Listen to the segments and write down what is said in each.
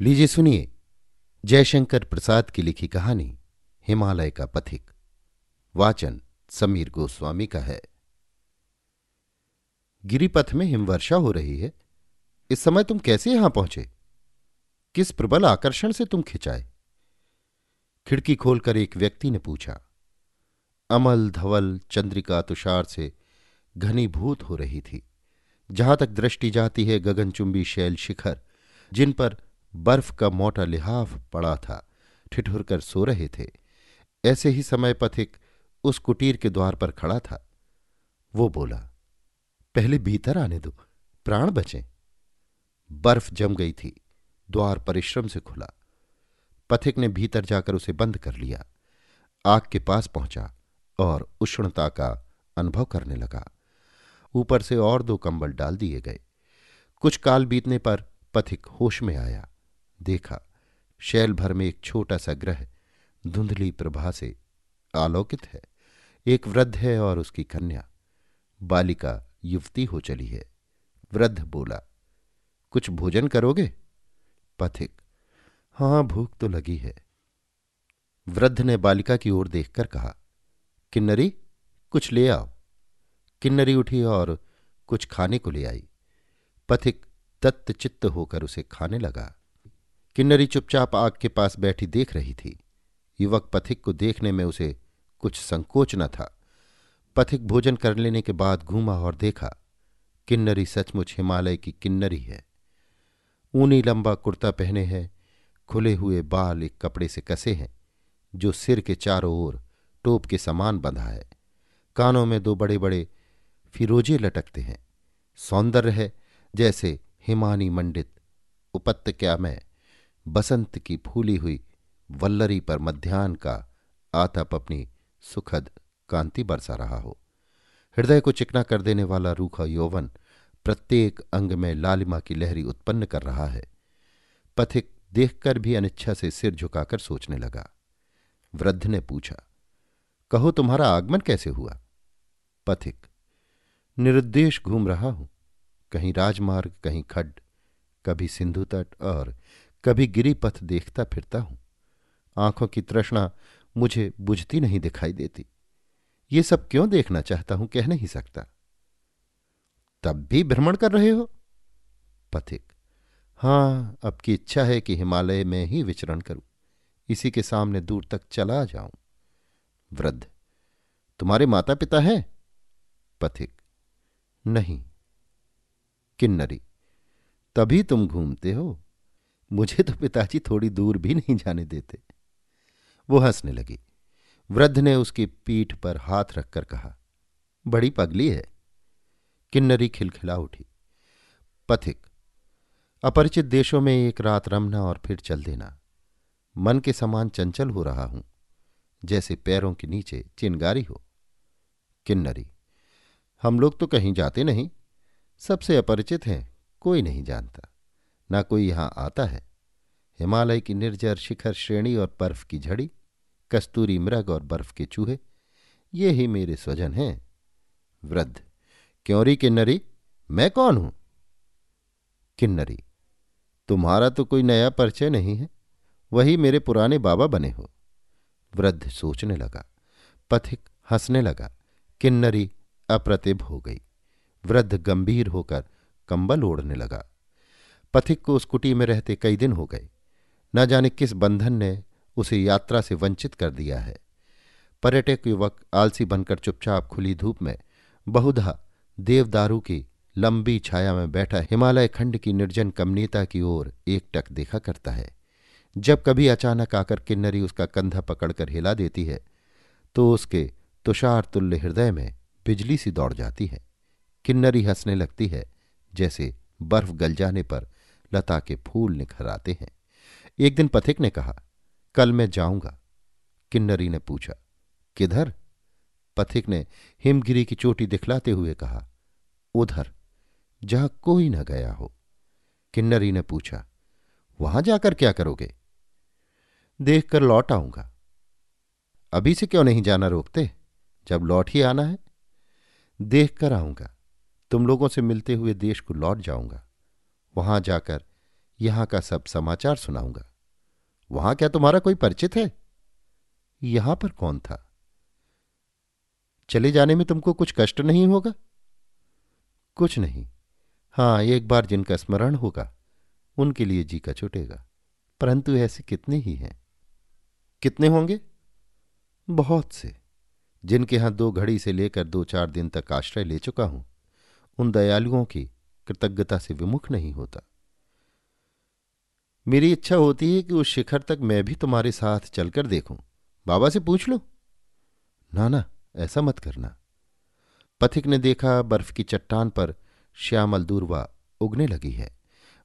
लीजिए सुनिए जयशंकर प्रसाद की लिखी कहानी हिमालय का पथिक। वाचन समीर गोस्वामी का है। गिरिपथ में हिमवर्षा हो रही है। इस समय तुम कैसे यहाँ पहुँचे? किस प्रबल आकर्षण से तुम खिंचाए? खिड़की खोलकर एक व्यक्ति ने पूछा। अमल, धवल, चंद्रिका, तुषार से घनीभूत हो रही थी। जहाँ तक दृष्टि जाती है, गगनचुंबी शैल शिखर, जिन पर बर्फ़ का मोटा लिहाफ पड़ा था। ठिठुर कर सो रहे थे। ऐसे ही समय पथिक उस कुटीर के द्वार पर खड़ा था। वो बोला, पहले भीतर आने दो, प्राण बचे। बर्फ़ जम गई थी। द्वार परिश्रम से खुला। पथिक ने भीतर जाकर उसे बंद कर लिया। आग के पास पहुँचा और उष्णता का अनुभव करने लगा। ऊपर से और दो कंबल डाल दिए गए। कुछ काल बीतने पर पथिक होश में आया। देखा। शैल भर में एक छोटा सा ग्रह धुंधली प्रभा से आलोकित है। एक वृद्ध है और उसकी कन्या। बालिका युवती हो चली है। वृद्ध बोला, कुछ भोजन करोगे? पथिक, हाँ, भूख तो लगी है। वृद्ध ने बालिका की ओर देखकर कहा, किन्नरी, कुछ ले आओ। किन्नरी उठी और कुछ खाने को ले आई। पथिक तत्चित्त होकर उसे खाने लगा। किन्नरी चुपचाप आग के पास बैठी देख रही थी। युवक पथिक को देखने में उसे कुछ संकोच न था। पथिक भोजन कर लेने के बाद घूमा और देखा, किन्नरी सचमुच हिमालय की किन्नरी है। ऊनी लंबा कुर्ता पहने है, खुले हुए बाल एक कपड़े से कसे हैं, जो सिर के चारों ओर टोप के समान बंधा है। कानों में दो बड़े बड़े फिरोजे लटकते हैं। सौंदर्य है, जैसे हिमानी मंडित, उपत्यका में बसंत की फूली हुई वल्लरी पर मध्यान्ह का आतप अपनी सुखद कांति बरसा रहा हो। हृदय को चिकना कर देने वाला रूखा यौवन प्रत्येक अंग में लालिमा की लहरी उत्पन्न कर रहा है। पथिक देखकर भी अनिच्छा से सिर झुकाकर सोचने लगा। वृद्ध ने पूछा, कहो, तुम्हारा आगमन कैसे हुआ? पथिक, निरुद्देश घूम रहा हूँ। कहीं राजमार्ग, कहीं खड्ड, कभी सिंधु तट और कभी गिरिपथ देखता फिरता हूँ। आँखों की तृष्णा मुझे बुझती नहीं दिखाई देती। ये सब क्यों देखना चाहता हूँ कह नहीं सकता। तब भी भ्रमण कर रहे हो? पथिक। हाँ, अब की इच्छा है कि हिमालय में ही विचरण करूँ। इसी के सामने दूर तक चला जाऊँ। वृद्ध। तुम्हारे माता पिता हैं? पथिक। नहीं। किन्नरी। तभी तुम घूमते हो। मुझे तो पिताजी थोड़ी दूर भी नहीं जाने देते। वो हंसने लगी। वृद्ध ने उसकी पीठ पर हाथ रखकर कहा, बड़ी पगली है। किन्नरी खिलखिला उठी। पथिक, अपरिचित देशों में एक रात रमना और फिर चल देना। मन के समान चंचल हो रहा हूँ। जैसे पैरों के नीचे चिनगारी हो। किन्नरी, हम लोग तो कहीं जाते नहीं। सबसे अपरिचित हैं, कोई नहीं जानता। ना कोई यहाँ आता है। हिमालय की निर्जर शिखर श्रेणी और बर्फ़ की झड़ी, कस्तूरी मृग और बर्फ़ के चूहे, ये ही मेरे स्वजन हैं। वृद्ध क्योंरी किन्नरी? मैं कौन हूँ? किन्नरी, तुम्हारा तो कोई नया परिचय नहीं है, वही मेरे पुराने बाबा बने हो। वृद्ध सोचने लगा, पथिक हंसने लगा, किन्नरी अप्रतिभ हो गई। वृद्ध गंभीर होकर कंबल ओढ़ने लगा। पथिक को उस कुटी में रहते कई दिन हो गए। न जाने किस बंधन ने उसे यात्रा से वंचित कर दिया है। पर्यटक युवक आलसी बनकर चुपचाप खुली धूप में, बहुधा देवदारू की लंबी छाया में बैठा हिमालय खंड की निर्जन कमनीता की ओर एकटक देखा करता है। जब कभी अचानक आकर किन्नरी उसका कंधा पकड़कर हिला देती है तो उसके तुषार तुल्य हृदय में बिजली सी दौड़ जाती है। किन्नरी हंसने लगती है, जैसे बर्फ़ गल जाने पर लता के फूल निखर आते हैं। एक दिन पथिक ने कहा, कल मैं जाऊँगा। किन्नरी ने पूछा, किधर? पथिक ने हिमगिरी की चोटी दिखलाते हुए कहा, उधर, जहाँ कोई न गया हो। किन्नरी ने पूछा, वहाँ जाकर क्या करोगे? देखकर लौट आऊँगा। अभी से क्यों नहीं जाना रोकते? जब लौट ही आना है? देख कर आऊँगा। तुम लोगों से मिलते हुए देश को लौट जाऊँगा। वहाँ जाकर यहाँ का सब समाचार सुनाऊँगा। वहाँ क्या तुम्हारा कोई परिचित है? यहाँ पर कौन था? चले जाने में तुमको कुछ कष्ट नहीं होगा? कुछ नहीं। हाँ, एक बार जिनका स्मरण होगा, उनके लिए जी का छुटेगा। परंतु ऐसे कितने ही हैं। कितने होंगे? बहुत से। जिनके यहाँ दो घड़ी से लेकर दो चार दिन तक आश्रय ले चुका हूँ, उन दयालुओं की कृतज्ञता से विमुख नहीं होता। मेरी इच्छा होती है कि उस शिखर तक मैं भी तुम्हारे साथ चलकर देखूँ। बाबा से पूछ लो। ना ना, ऐसा मत करना। पथिक ने देखा बर्फ़ की चट्टान पर श्यामल दूरवा उगने लगी है।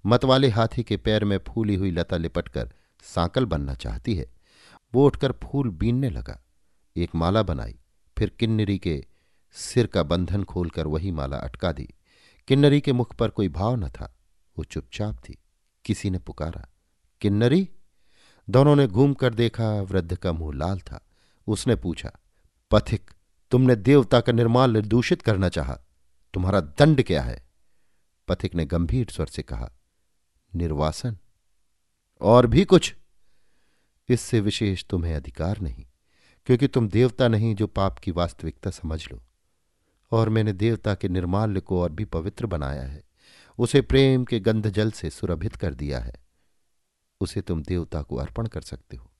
मतवाले हाथी के पैर में फूली हुई लता लिपटकर सांकल बनना चाहती है। वो उठकर फूल बीनने लगा। एक माला बनाई, फिर किन्नरी के सिर का बंधन खोलकर वही माला अटका दी। किन्नरी के मुख पर कोई भाव न था। वो चुपचाप थी। किसी ने पुकारा, किन्नरी? दोनों ने घूम कर देखा, वृद्ध का मुँह लाल था। उसने पूछा, पथिक, तुमने देवता का निर्माण निर्दूषित करना चाहा? तुम्हारा दंड क्या है? पथिक ने गंभीर स्वर से कहा, निर्वासन। और भी कुछ? इससे विशेष तुम्हें अधिकार नहीं, क्योंकि तुम देवता नहीं जो पाप की वास्तविकता समझ लो। और मैंने देवता के निर्माल्य को और भी पवित्र बनाया है। उसे प्रेम के गंध जल से सुरभित कर दिया है। उसे तुम देवता को अर्पण कर सकते हो।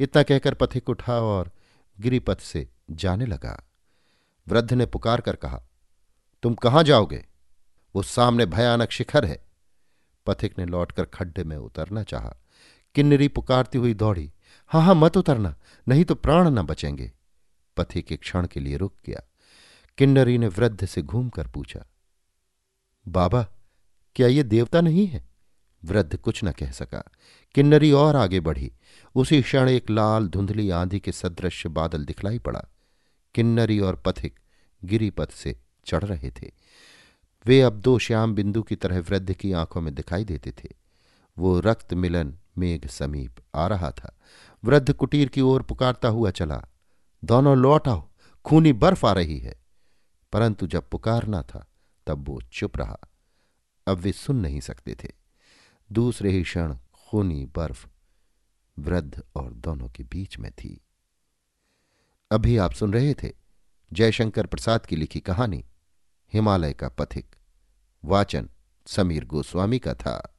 इतना कहकर पथिक उठा और गिरिपथ से जाने लगा। वृद्ध ने पुकार कर कहा, तुम कहाँ जाओगे? वो सामने भयानक शिखर है। पथिक ने लौटकर खड्डे में उतरना चाहा। किन्नरी पुकारती हुई दौड़ी हाँ हाँ मत उतरना, नहीं तो प्राण न बचेंगे। पथिक एक क्षण के लिए रुक गया। किन्नरी ने वृद्ध से घूमकर पूछा, बाबा, क्या ये देवता नहीं है? वृद्ध कुछ न कह सका। किन्नरी और आगे बढ़ी। उसी क्षण एक लाल धुंधली आंधी के सदृश बादल दिखलाई पड़ा। किन्नरी और पथिक गिरिपथ से चढ़ रहे थे। वे अब दो श्याम बिंदु की तरह वृद्ध की आँखों में दिखाई देते थे। वो रक्त मिलन मेघ समीप आ रहा था। वृद्ध कुटीर की ओर पुकारता हुआ चला, दोनों लौट आओ, खूनी बर्फ़ आ रही है। परंतु जब पुकारना था, तब वो चुप रहा। अब वे सुन नहीं सकते थे। दूसरे ही क्षण खूनी बर्फ़ वृद्ध और दोनों के बीच में थी। अभी आप सुन रहे थे जयशंकर प्रसाद की लिखी कहानी, हिमालय का पथिक, वाचन समीर गोस्वामी का था।